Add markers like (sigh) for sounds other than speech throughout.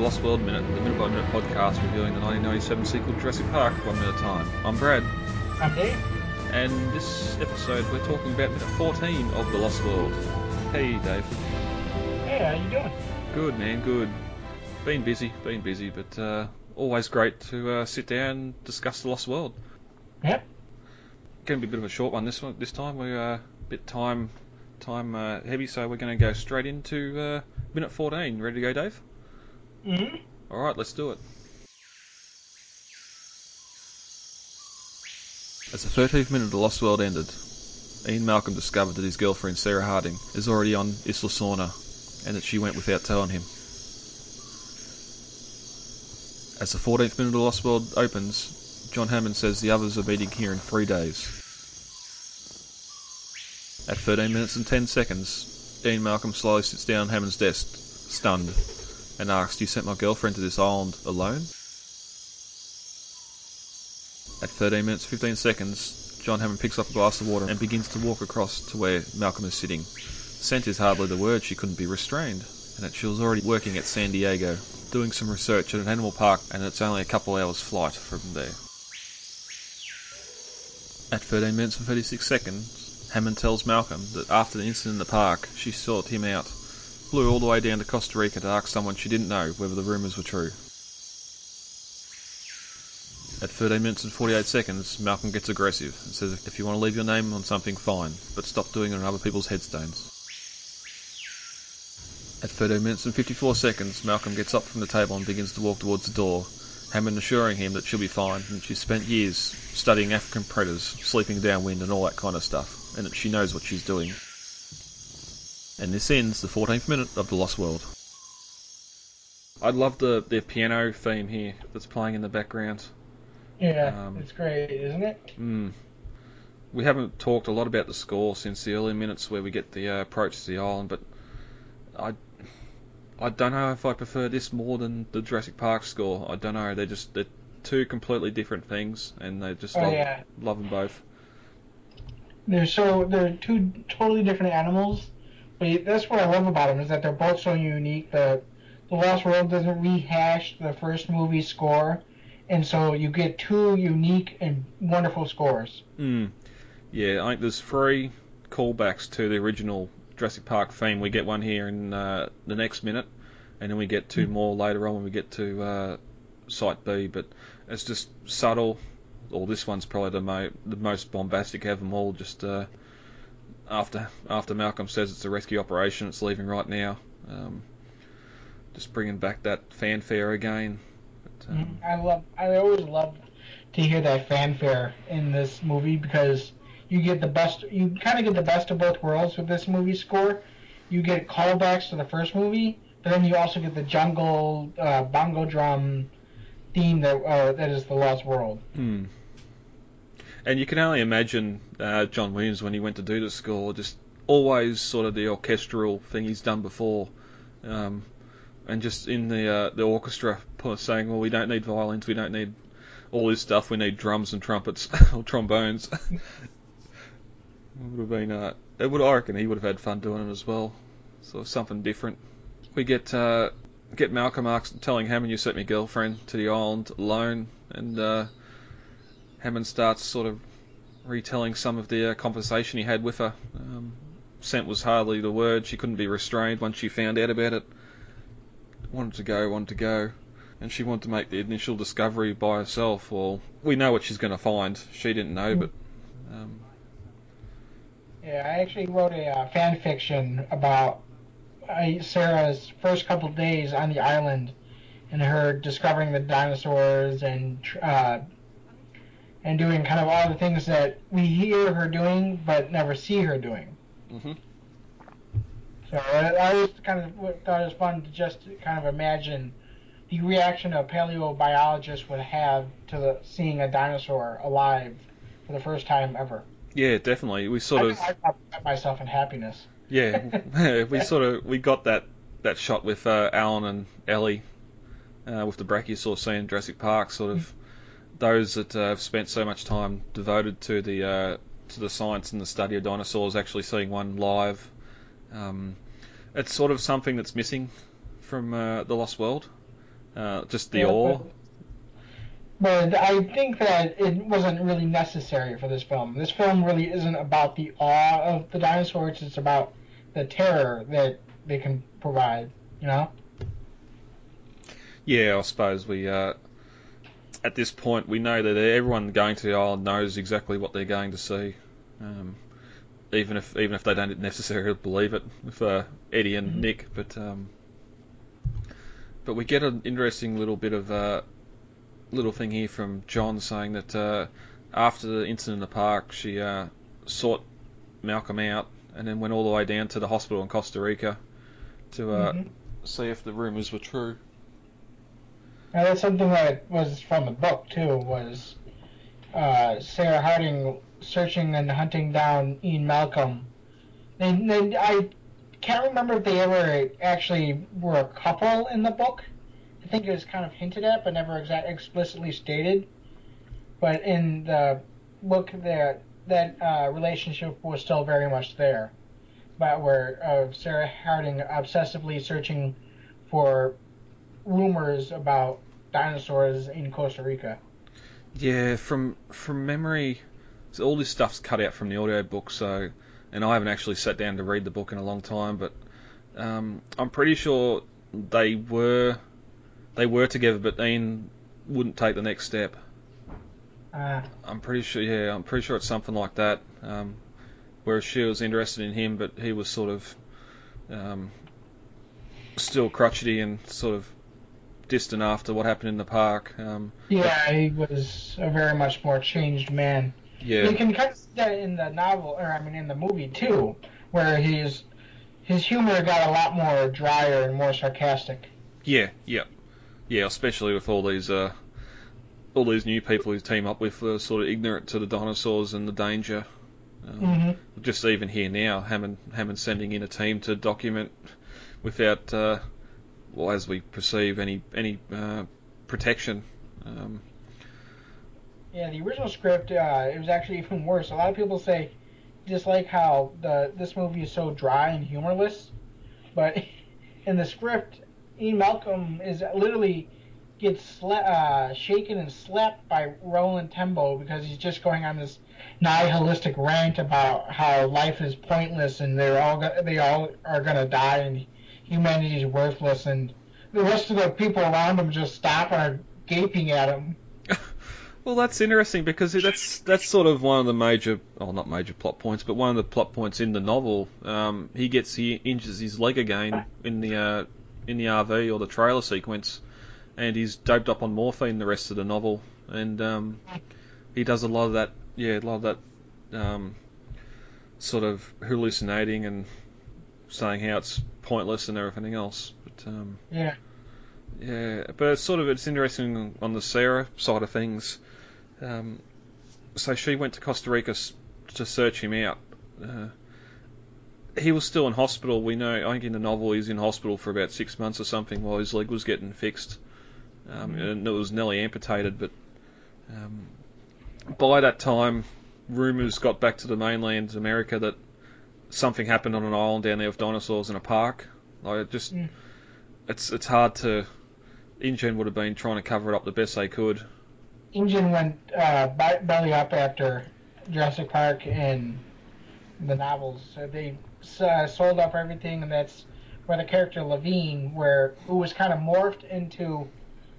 to Lost World Minute, the minute by minute podcast reviewing the 1997 sequel Jurassic Park one minute at a time. I'm Brad, I'm Dave. and this episode we're talking about minute 14 of The Lost World. Hey, Dave. Hey, how you doing? Good, man, good. Been busy, been busy, but uh, always great to uh, sit down and discuss The Lost World. Yep. Going to be a bit of a short one this one. This time we're uh, a bit time time uh, heavy, so we're going to go straight into uh, minute 14. Ready to go, Dave? Mm-hmm. All right, let's do it. As the 13th minute of The Lost World ended, Ian Malcolm discovered that his girlfriend Sarah Harding is already on Isla Sorna and that she went without telling him. As the 14th minute of The Lost World opens, John Hammond says the others are meeting here in three days. At 13 minutes and 10 seconds, Ian Malcolm slowly sits down at Hammond's desk, stunned, and asks, You sent my girlfriend to this island alone? At 13 minutes 15 seconds, John Hammond picks up a glass of water and begins to walk across to where Malcolm is sitting. Sent is hardly the word, she couldn't be restrained, and that she was already working at San Diego, doing some research at an animal park, and it's only a couple hours' flight from there. At 13 minutes and 36 seconds, Hammond tells Malcolm that after the incident in the park, she sought him out, flew all the way down to Costa Rica to ask someone she didn't know whether the rumours were true. At 13 minutes and 48 seconds, Malcolm gets aggressive and says if you want to leave your name on something, fine, but stop doing it on other people's headstones. At 13 minutes and 54 seconds, Malcolm gets up from the table and begins to walk towards the door, Hammond assuring him that she'll be fine and she's spent years studying African predators, sleeping downwind and all that kind of stuff, and that she knows what she's doing. And this ends the 14th minute of The Lost World. I love the, the piano theme here that's playing in the background. Yeah, Um, it's great, isn't it? Mm. We haven't talked a lot about the score since the early minutes where we get the uh, approach to the island, but I I don't know if I prefer this more than the Jurassic Park score. I don't know. They're just they're two completely different things, and they just Oh, love, yeah. love them both. They're so they're two totally different animals, but that's what I love about them is that they're both so unique. The the Lost World doesn't rehash the first movie score, and so you get two unique and wonderful scores. Mm. Yeah, I think there's three callbacks to the original Jurassic Park theme. We get one here in uh, the next minute, and then we get two Mm. more later on when we get to uh, Site B. But it's just subtle. Or this one's probably the, mo- the most bombastic of them all. Just uh, after after Malcolm says it's a rescue operation, it's leaving right now. Um, just bringing back that fanfare again. But, um, I love I always love to hear that fanfare in this movie because you get the best you kind of get the best of both worlds with this movie score. You get callbacks to the first movie, but then you also get the jungle uh, bongo drum theme that uh, that is the Lost World. Hmm. And you can only imagine uh, John Williams when he went to do the score, just always sort of the orchestral thing he's done before, um, and just in the uh, the orchestra saying, "Well, we don't need violins, we don't need all this stuff, we need drums and trumpets (laughs) or trombones." (laughs) it would have been, uh, it would I reckon he would have had fun doing it as well, sort of something different. We get uh, get Malcolm asks, telling Hammond, "You sent me girlfriend to the island alone," and uh, Hammond starts sort of retelling some of the uh, conversation he had with her. Um, sent was hardly the word. She couldn't be restrained once she found out about it. Wanted to go, wanted to go. And she wanted to make the initial discovery by herself. Well, we know what she's going to find. She didn't know, but. Um, Yeah, I actually wrote a uh, fan fiction about uh, Sarah's first couple days on the island and her discovering the dinosaurs and uh, and doing kind of all the things that we hear her doing but never see her doing. mhm. So I, I was kind of thought it was fun to just kind of imagine the reaction a paleobiologist would have to the, seeing a dinosaur alive for the first time ever. Yeah, definitely. We sort I, of. I, I myself in happiness. Yeah, (laughs) (laughs) we sort of we got that that shot with uh, Alan and Ellie uh, with the Brachiosaur scene in Jurassic Park. Sort of those that uh, have spent so much time devoted to the uh, to the science and the study of dinosaurs, actually seeing one live. Um, it's sort of something that's missing from uh, the Lost World. Uh, just the Yeah, awe. but- But I think that it wasn't really necessary for this film. This film really isn't about the awe of the dinosaurs. It's about the terror that they can provide. You know? Yeah, I suppose we. At this point, we know that everyone going to the island knows exactly what they're going to see, um, even if even if they don't necessarily believe it. With uh, Eddie and Mhm. Nick, but um, but we get an interesting little bit of uh, little thing here from John saying that uh, after the incident in the park, she uh, sought Malcolm out and then went all the way down to the hospital in Costa Rica to uh, Mhm. see if the rumours were true. Now that's something that was from the book too. Was uh, Sarah Harding searching and hunting down Ian Malcolm? They, they, I can't remember if they ever actually were a couple in the book. I think it was kind of hinted at, but never explicitly stated. But in the book, that that uh, relationship was still very much there. But where uh, Sarah Harding obsessively searching for rumors about dinosaurs in Costa Rica. Yeah, from from memory, so all this stuff's cut out from the audiobook. So, and I haven't actually sat down to read the book in a long time, but um, I'm pretty sure they were they were together, but Ian wouldn't take the next step. Uh, I'm pretty sure. Yeah, I'm pretty sure it's something like that. Um, whereas she was interested in him, but he was sort of um, still crotchety and sort of distant after what happened in the park. Um, yeah, he was a very much more changed man. yeah. You can kind of see that in the novel, or I mean, in the movie too, where he's his humor got a lot more drier and more sarcastic. Yeah, yeah, yeah. Especially with all these uh, all these new people who team up with, uh, sort of ignorant to the dinosaurs and the danger. Um, hmm Just even here now, Hammond Hammond sending in a team to document without, uh, well, as we perceive, any any uh, protection. Um, Yeah, the original script uh, it was actually even worse. A lot of people say dislike how the this movie is so dry and humorless, but (laughs) in the script, Ian Malcolm is literally gets sla- uh, shaken and slapped by Roland Tembo because he's just going on this nihilistic rant about how life is pointless and they're all go- they all are gonna die and humanity is worthless and the rest of the people around him just stop and are gaping at him. (laughs) Well, that's interesting because that's that's sort of one of the major, oh, not major plot points, but one of the plot points in the novel. Um, he gets he injures his leg again in the uh, in the RV or the trailer sequence, and he's doped up on morphine the rest of the novel, and um, he does a lot of that, yeah, a lot of that um, sort of hallucinating and saying how it's pointless and everything else. But um, Yeah. yeah, but it's sort of it's interesting on the Sarah side of things. Um, so she went to Costa Rica to search him out. Uh, he was still in hospital. We know, I think in the novel, he's in hospital for about six months or something while his leg was getting fixed, um, Mhm. and it was nearly amputated. But um, by that time, rumours got back to the mainland America that something happened on an island down there with dinosaurs in a park. Like it just, it's it's hard to. InGen would have been trying to cover it up the best they could. Ingen went uh, belly up after Jurassic Park and the novels. So they uh, sold off everything, and that's where the character Levine, where who was kind of morphed into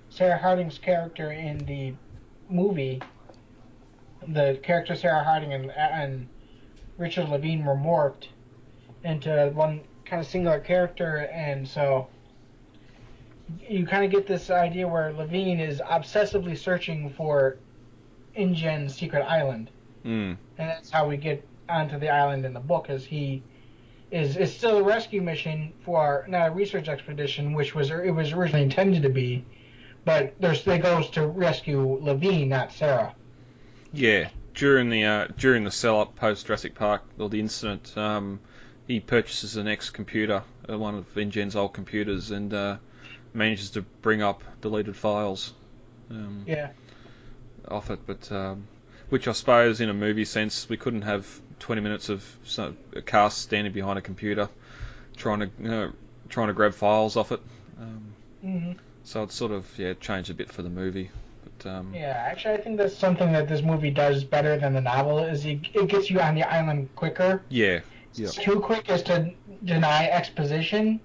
Sarah Harding's character in the movie. The character Sarah Harding and, and Richard Levine were morphed into one kind of singular character, and so you kind of get this idea where Levine is obsessively searching for InGen's secret island, Mm. and that's how we get onto the island in the book. Is he is it's still a rescue mission for our, not a research expedition, which was it was originally intended to be, but there's they goes to rescue Levine, not Sarah. Yeah, during the uh, during the sell up post Jurassic Park or the incident, um, he purchases an ex computer, uh, one of InGen's old computers, and uh, manages to bring up deleted files um, Yeah. off it. But um, which I suppose, in a movie sense, we couldn't have 20 minutes of some, a cast standing behind a computer trying to you know, trying to grab files off it. Um, hmm so it's sort of yeah changed a bit for the movie. But um, Yeah, actually, I think that's something that this movie does better than the novel. Is it, it gets you on the island quicker. yeah, yeah, It's too quick as to deny exposition,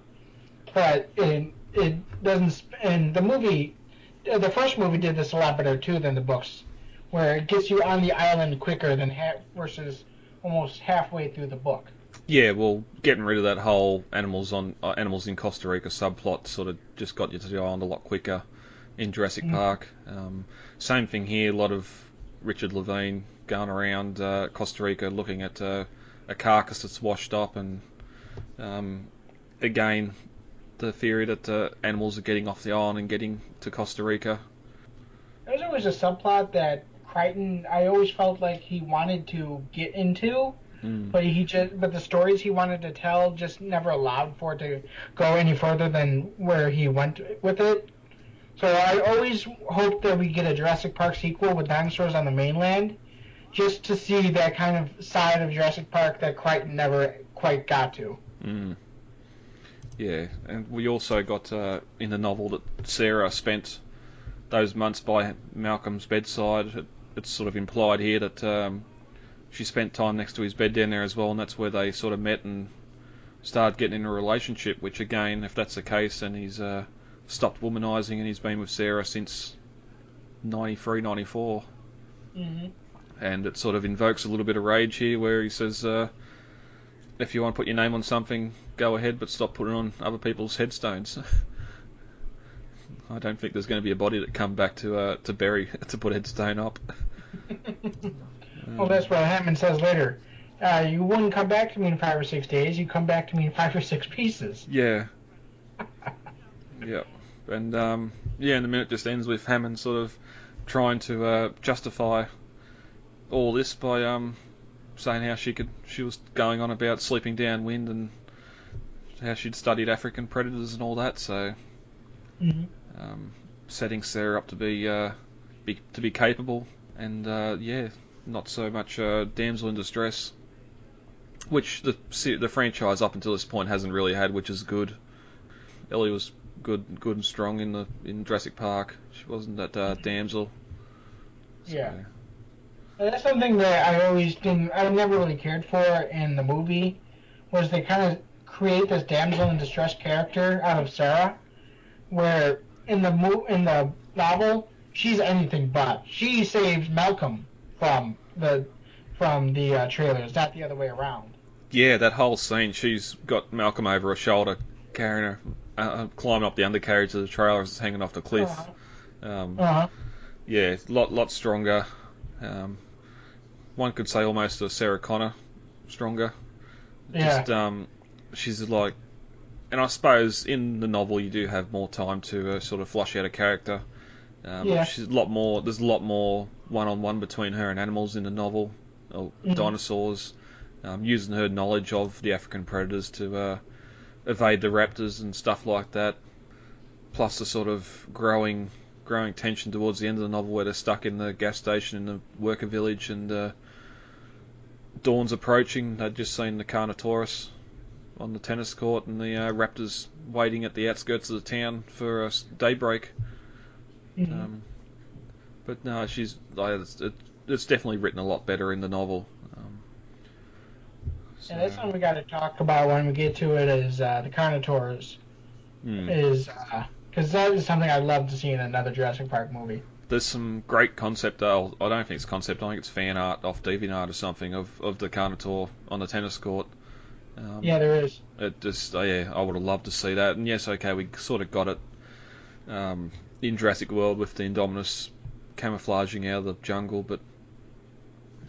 but it it doesn't. And the movie, the first movie did this a lot better too than the books, where it gets you on the island quicker than half versus almost halfway through the book. yeah. Well, getting rid of that whole animals on uh, animals in Costa Rica subplot sort of just got you to the island a lot quicker in Jurassic Mm. Park. Um, same thing here. A lot of Richard Levine going around uh, Costa Rica looking at uh, a carcass that's washed up, and um, again, the theory that uh, animals are getting off the island and getting to Costa Rica. There's always a subplot that Crichton. I always felt like he wanted to get into, Mm. but he just but the stories he wanted to tell just never allowed for it to go any further than where he went with it. So I always hope that we get a Jurassic Park sequel with dinosaurs on the mainland, just to see that kind of side of Jurassic Park that Crichton never quite got to. Mm. Yeah, and we also got uh, in the novel that Sarah spent those months by Malcolm's bedside. It, it's sort of implied here that um, she spent time next to his bed down there as well, and that's where they sort of met and started getting in a relationship. Which, again, if that's the case, and he's uh, stopped womanising and he's been with Sarah since 93, 94 Mm-hmm. and it sort of invokes a little bit of rage here where he says uh, if you want to put your name on something go ahead but stop putting on other people's headstones (laughs) I don't think there's going to be a body that come back to uh, to bury (laughs) to put a headstone up (laughs) well, that's what Hammond says later. Uh, you wouldn't come back to me in five or six days. You come back to me in five or six pieces. yeah yeah and um, yeah and the minute just ends with Hammond sort of trying to uh, justify all this by um, saying how she could she was going on about sleeping downwind and how she'd studied African predators and all that so Mm-hmm. um, setting Sarah up to be, uh, be to be capable, and uh, yeah, not so much uh, damsel in distress, which the the franchise up until this point hasn't really had, which is good. Ellie was good, good and strong in the in Jurassic Park. She wasn't that uh, damsel. Yeah. And that's something that I always didn't, I never really cared for in the movie, was they kind of create this damsel in distress character out of Sarah, where in the mo- in the novel she's anything but. She saves Malcolm from the from the uh, trailers, not the other way around. Yeah, that whole scene. She's got Malcolm over her shoulder, carrying her, uh, climbing up the undercarriage of the trailer as it's hanging off the cliff. Uh-huh. Um, Uh-huh. yeah, lot lot stronger. Um, one could say almost a Sarah Connor stronger. Yeah. Just um, she's like, and I suppose in the novel you do have more time to uh, sort of flush out a character. Um, Yeah. She's a lot more. There's a lot more one-on-one between her and animals in the novel, or Mhm. dinosaurs, um, using her knowledge of the African predators to uh, evade the raptors and stuff like that. Plus the sort of growing growing tension towards the end of the novel where they're stuck in the gas station in the worker village and uh, dawn's approaching. They'd just seen the Carnotaurus on the tennis court and the uh, raptors waiting at the outskirts of the town for uh, daybreak. Mhm. Um, but no, she's it's, it, it's definitely written a lot better in the novel. So, and that's something we got to talk about when we get to it is uh, the Carnotaurs. hmm. Is because that is something I'd love to see in another Jurassic Park movie. There's some great concept. Uh, I don't think it's concept. I think it's fan art off DeviantArt or something of, of the Carnotaur on the tennis court. Um, Yeah, there is. It just, uh, yeah, I would have loved to see that. And yes, okay, we sort of got it um, in Jurassic World with the Indominus camouflaging out of the jungle, but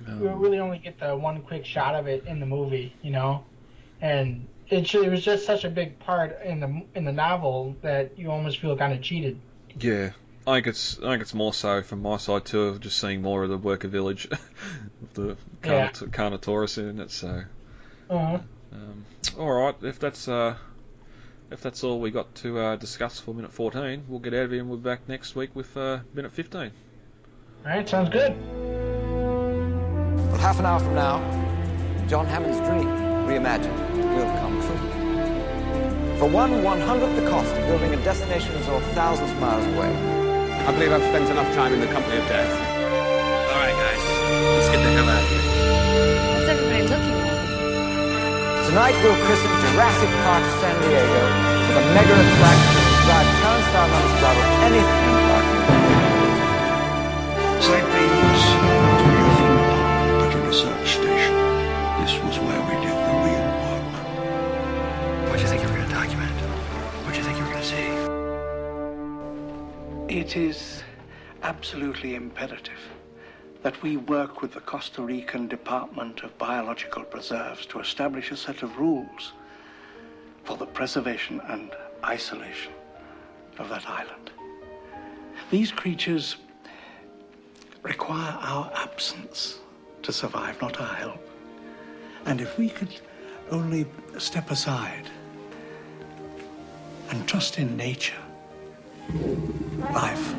um, we really only get the one quick shot of it in the movie, you know, and it, it was just such a big part in the in the novel that you almost feel kind of cheated. yeah, I think it's I think it's more so from my side too, of just seeing more of the worker village, (laughs) of the Yeah. Carnot- Carnotaurus in it. So, Uh-huh. um, all right, if that's uh, if that's all we got to uh, discuss for minute 14, we'll get out of here and we'll be back next week with uh, minute 15. All right, sounds good. Well, half an hour from now, John Hammond's dream, reimagined, will come true. For one one-hundredth the cost of building a destination resort thousands of miles away. I believe I've spent enough time in the company of death. All right, guys, let's get the hell out of here. What's everybody looking at? Tonight we'll christen Jurassic Park San Diego with a mega attraction that will drive turnstile numbers to rival any theme park in the world. Sightings research station. This was where we did the real work. What do you think you were going to document? What do you think you were going to see? It is absolutely imperative that we work with the Costa Rican Department of Biological Preserves to establish a set of rules for the preservation and isolation of that island. These creatures require our absence to survive, not our help. And if we could only step aside and trust in nature, life